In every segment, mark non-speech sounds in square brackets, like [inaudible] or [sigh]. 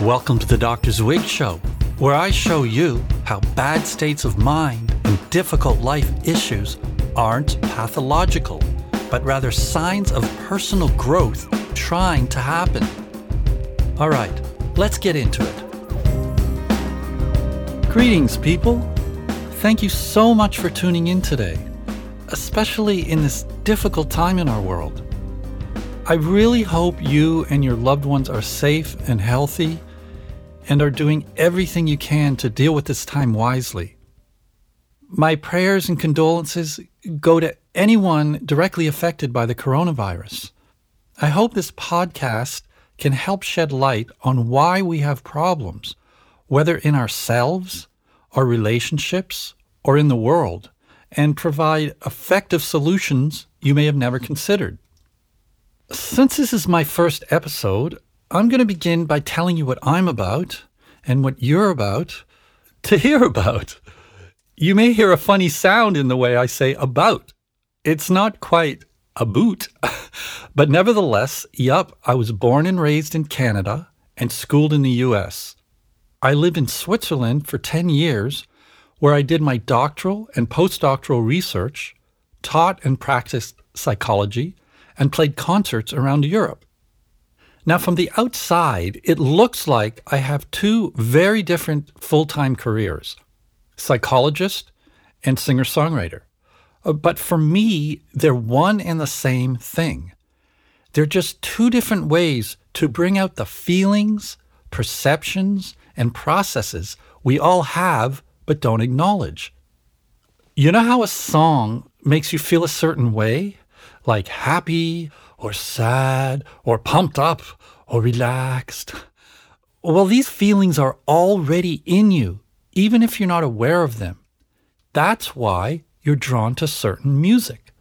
Welcome to the Doctor Zwig Show, where I show you how bad states of mind and difficult life issues aren't pathological, but rather signs of personal growth trying to happen. All right, let's get into it. Greetings, people. Thank you so much for tuning in today, especially in this difficult time in our world. I really hope you and your loved ones are safe and healthy and are doing everything you can to deal with this time wisely. My prayers and condolences go to anyone directly affected by the coronavirus. I hope this podcast can help shed light on why we have problems, whether in ourselves, our relationships, or in the world, and provide effective solutions you may have never considered. Since this is my first episode, I'm going to begin by telling you what I'm about and what you're about to hear about. You may hear a funny sound in the way I say about. It's not quite a boot, [laughs] but nevertheless, yup, I was born and raised in Canada and schooled in the US. I lived in Switzerland for 10 years, where I did my doctoral and postdoctoral research, taught and practiced psychology, and played concerts around Europe. Now, from the outside, it looks like I have two very different full time careers psychologist and singer songwriter. Uh, but for me, they're one and the same thing. They're just two different ways to bring out the feelings, perceptions, and processes we all have but don't acknowledge. You know how a song makes you feel a certain way? Like happy or sad or pumped up or relaxed. Well, these feelings are already in you, even if you're not aware of them. That's why you're drawn to certain music.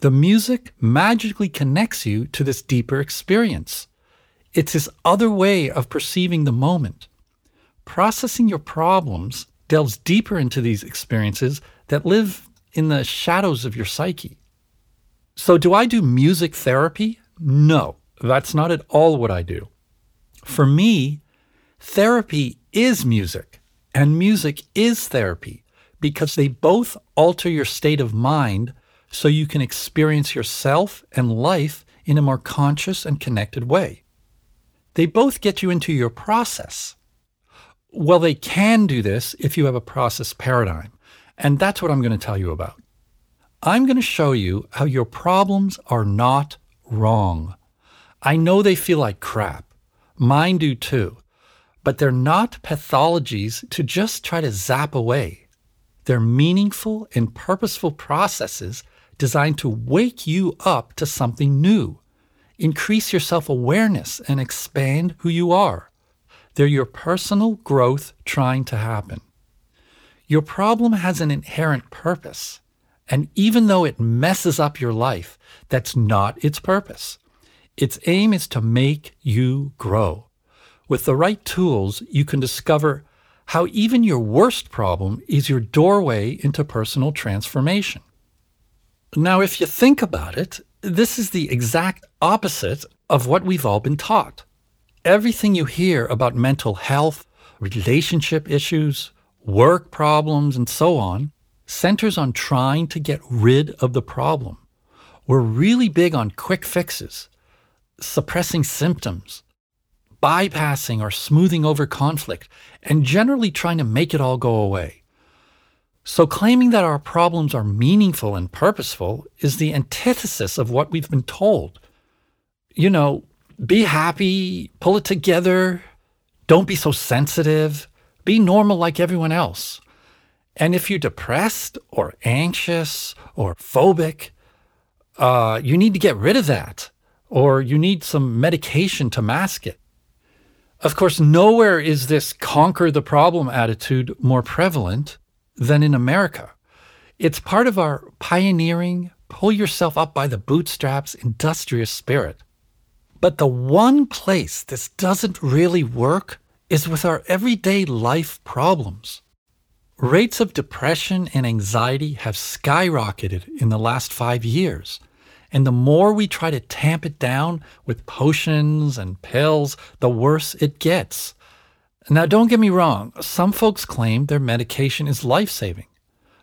The music magically connects you to this deeper experience. It's this other way of perceiving the moment. Processing your problems delves deeper into these experiences that live in the shadows of your psyche. So, do I do music therapy? No, that's not at all what I do. For me, therapy is music, and music is therapy because they both alter your state of mind so you can experience yourself and life in a more conscious and connected way. They both get you into your process. Well, they can do this if you have a process paradigm, and that's what I'm going to tell you about. I'm going to show you how your problems are not wrong. I know they feel like crap. Mine do too. But they're not pathologies to just try to zap away. They're meaningful and purposeful processes designed to wake you up to something new, increase your self awareness, and expand who you are. They're your personal growth trying to happen. Your problem has an inherent purpose. And even though it messes up your life, that's not its purpose. Its aim is to make you grow. With the right tools, you can discover how even your worst problem is your doorway into personal transformation. Now, if you think about it, this is the exact opposite of what we've all been taught. Everything you hear about mental health, relationship issues, work problems, and so on centers on trying to get rid of the problem. We're really big on quick fixes, suppressing symptoms, bypassing or smoothing over conflict, and generally trying to make it all go away. So, claiming that our problems are meaningful and purposeful is the antithesis of what we've been told. You know, be happy, pull it together, don't be so sensitive, be normal like everyone else. And if you're depressed or anxious or phobic, uh, you need to get rid of that, or you need some medication to mask it. Of course, nowhere is this conquer the problem attitude more prevalent than in America. It's part of our pioneering, pull yourself up by the bootstraps industrious spirit. But the one place this doesn't really work is with our everyday life problems. Rates of depression and anxiety have skyrocketed in the last five years, And the more we try to tamp it down with potions and pills, the worse it gets. Now, don't get me wrong, some folks claim their medication is life saving,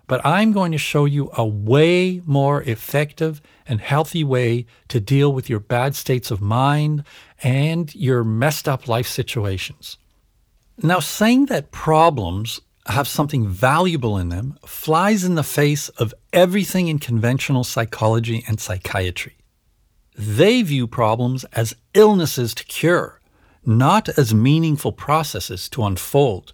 but I'm going to show you a way more effective and healthy way to deal with your bad states of mind and your messed up life situations. Now, saying that problems have something valuable in them flies in the face of everything in conventional psychology and psychiatry. They view problems as illnesses to cure, not as meaningful processes to unfold.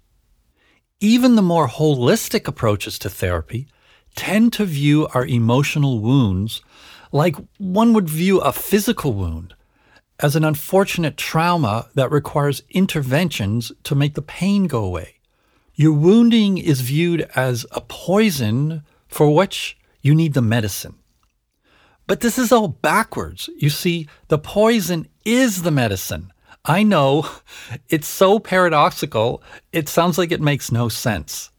Even the more holistic approaches to therapy tend to view our emotional wounds like one would view a physical wound as an unfortunate trauma that requires interventions to make the pain go away. Your wounding is viewed as a poison for which you need the medicine. But this is all backwards. You see, the poison is the medicine. I know [laughs] it's so paradoxical, it sounds like it makes no sense.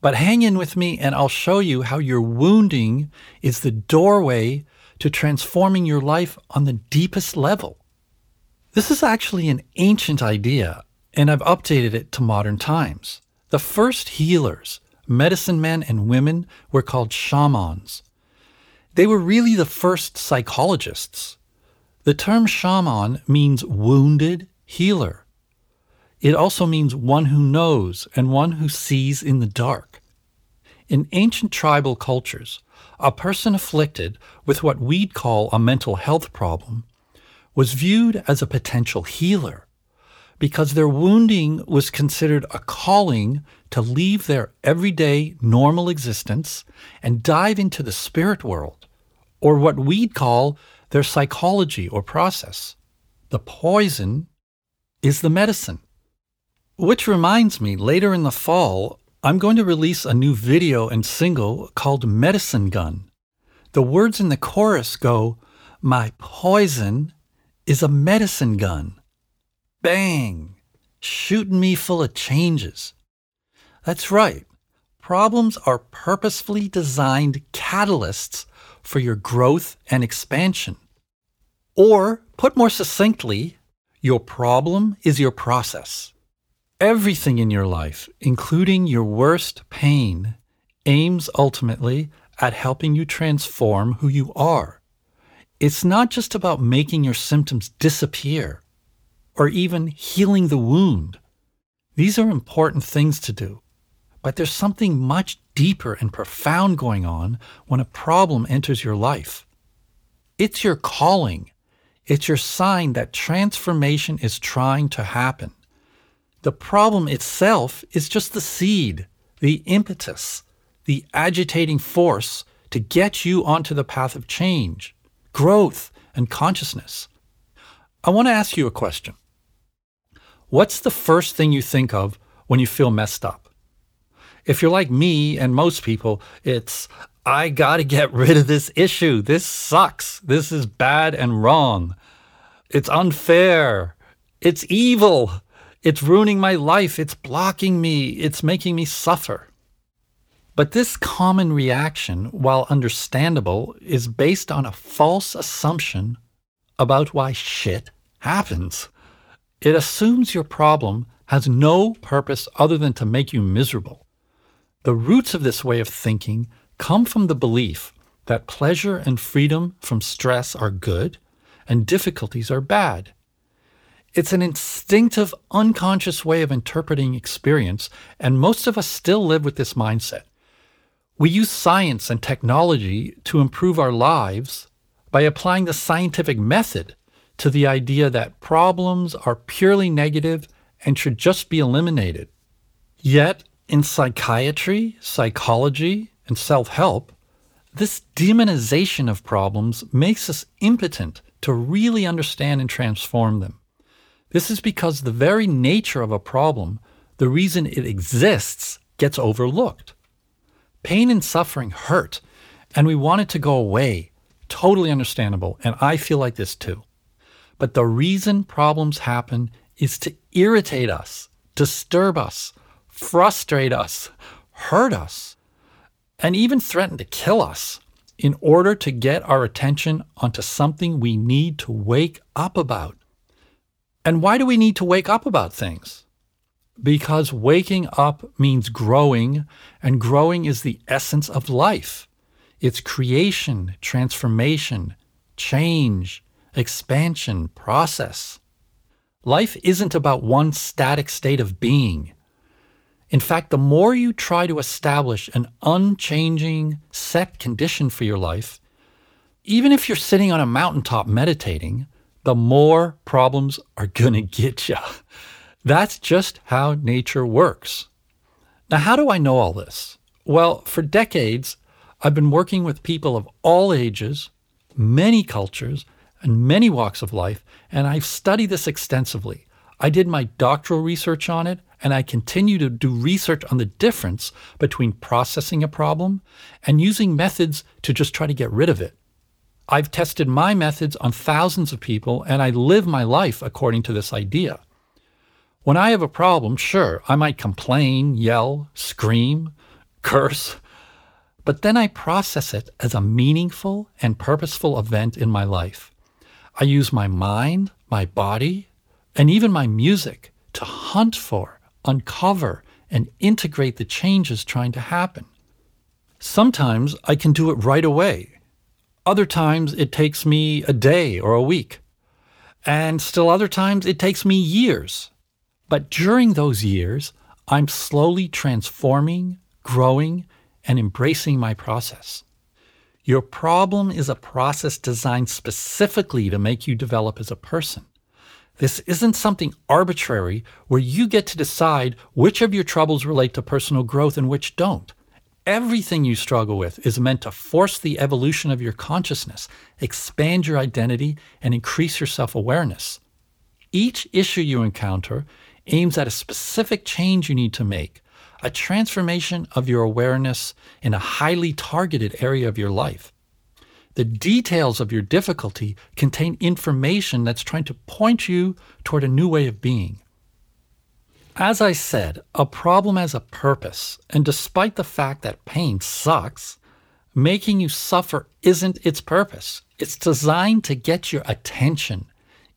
But hang in with me and I'll show you how your wounding is the doorway to transforming your life on the deepest level. This is actually an ancient idea, and I've updated it to modern times. The first healers, medicine men and women, were called shamans. They were really the first psychologists. The term shaman means wounded healer. It also means one who knows and one who sees in the dark. In ancient tribal cultures, a person afflicted with what we'd call a mental health problem was viewed as a potential healer because their wounding was considered a calling to leave their everyday normal existence and dive into the spirit world, or what we'd call their psychology or process. The poison is the medicine. Which reminds me, later in the fall, I'm going to release a new video and single called Medicine Gun. The words in the chorus go, My poison is a medicine gun bang, shooting me full of changes. That's right. Problems are purposefully designed catalysts for your growth and expansion. Or, put more succinctly, your problem is your process. Everything in your life, including your worst pain, aims ultimately at helping you transform who you are. It's not just about making your symptoms disappear or even healing the wound. These are important things to do. But there's something much deeper and profound going on when a problem enters your life. It's your calling. It's your sign that transformation is trying to happen. The problem itself is just the seed, the impetus, the agitating force to get you onto the path of change, growth, and consciousness. I want to ask you a question. What's the first thing you think of when you feel messed up? If you're like me and most people, it's, I got to get [laughs] rid of this issue. This sucks. This is bad and wrong. It's unfair. It's evil. It's ruining my life. It's blocking me. It's making me suffer. But this common reaction, while understandable, is based on a false assumption about why shit happens. It assumes your problem has no purpose other than to make you miserable. The roots of this way of thinking come from the belief that pleasure and freedom from stress are good and difficulties are bad. It's an instinctive, unconscious way of interpreting experience, and most of us still live with this mindset. We use science and technology to improve our lives by applying the scientific method to the idea that problems are purely negative and should just be eliminated. Yet, in psychiatry, psychology, and self help, this demonization of problems makes us impotent to really understand and transform them. This is because the very nature of a problem, the reason it exists, gets overlooked. Pain and suffering hurt, and we want it to go away. Totally understandable, and I feel like this too. But the reason problems happen is to irritate us, disturb us, frustrate us, hurt us, and even threaten to kill us. in order to get our attention onto something we need to wake up about. And why do we need to wake up about things? Because waking up means growing, and growing is the essence of life. It's creation, transformation, change, expansion, process. Life isn't about one static state of being. In fact, the more you try to establish an unchanging, set condition for your life, even if you're sitting on a mountaintop meditating, the more problems are [laughs] going to get you. That's just how nature works. Now, how do I know all this? Well, for decades, I've been working with people of all ages, many cultures, and many walks of life, and I've studied this extensively. I did my doctoral research on it, and I continue to do research on the difference between processing a problem and using methods to just try to get rid of it. I've tested my methods on thousands of people, and I live my life according to this idea. When I have a problem, sure, I might complain, yell, scream, curse, but then I process it as a meaningful and purposeful event in my life. I use my mind, my body, and even my music to hunt for, uncover, and integrate the changes trying to happen. Sometimes I can do it right away. Other times it takes me a day or a week. And still other times it takes me years. But during those years, I'm slowly transforming, growing, and embracing my process. Your problem is a process designed specifically to make you develop as a person. This isn't something arbitrary where you get to decide which of your troubles relate to personal growth and which don't. Everything you struggle with is meant to force the evolution of your consciousness, expand your identity, and increase your self awareness. Each issue you encounter aims at a specific change you need to make, a transformation of your awareness in a highly targeted area of your life. The details of your difficulty contain information that's trying to point you toward a new way of being. As I said, a problem has a purpose, and despite the fact that pain sucks, making you suffer isn't its purpose. It's designed to get your attention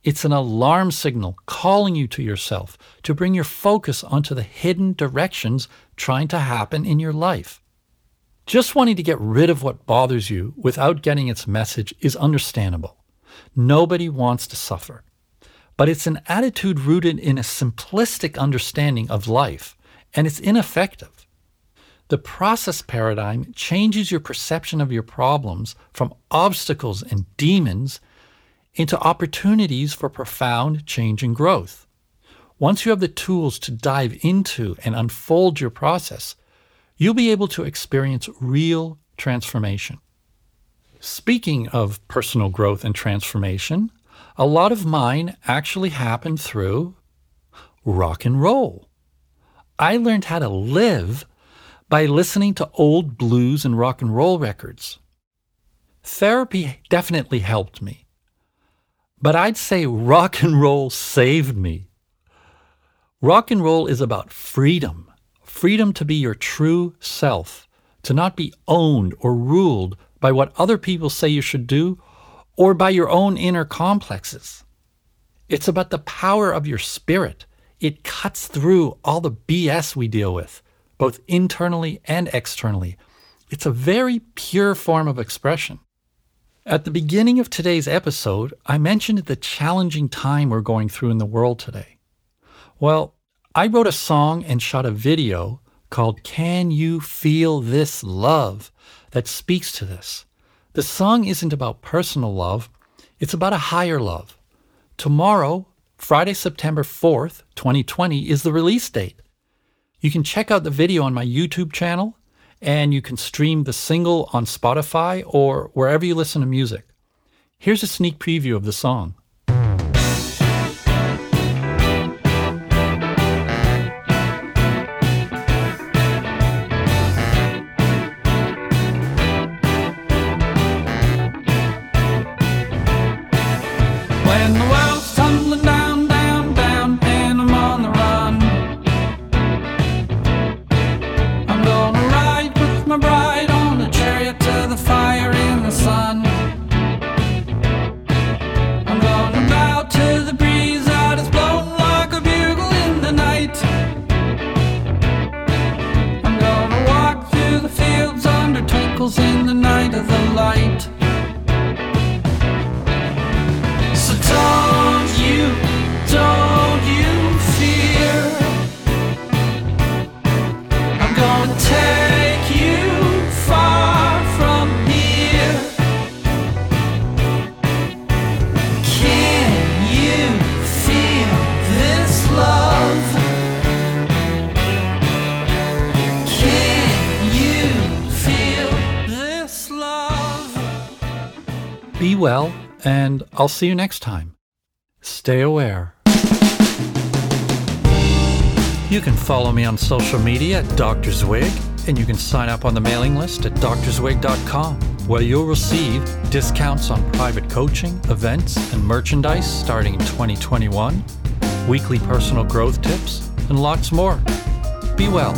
it's an alarm signal calling you to yourself to bring your focus onto the hidden directions trying to happen in your life. Just wanting to get rid of what bothers you without getting its message is understandable. Nobody wants to suffer. But it's an attitude rooted in a simplistic understanding of life, and it's ineffective. The process paradigm changes your perception of your problems from obstacles and demons into opportunities for profound change and growth. Once you have the tools to dive into and unfold your process, you'll be able to experience real transformation. Speaking of personal growth and transformation, a lot of mine actually happened through rock and roll. I learned how to live by listening to old blues and rock and roll records. Therapy definitely helped me. But I'd say rock and roll saved me. Rock and roll is about freedom freedom to be your true self, to not be owned or ruled by what other people say you should do or by your own inner complexes. It's about the power of your spirit. It cuts through all the BS we deal with, both internally and externally. It's a very pure form of expression. At the beginning of today's episode, I mentioned the challenging time we're going through in the world today. Well, I wrote a song and shot a video called Can You Feel This Love that speaks to this. The song isn't about personal love, it's about a higher love. Tomorrow, Friday, September 4th, 2020, is the release date. You can check out the video on my YouTube channel and you can stream the single on Spotify or wherever you listen to music. Here's a sneak preview of the song. my I'll see you next time. Stay aware. You can follow me on social media at Dr. Zwig, and you can sign up on the mailing list at drzwig.com, where you'll receive discounts on private coaching, events, and merchandise starting in 2021, weekly personal growth tips, and lots more. Be well.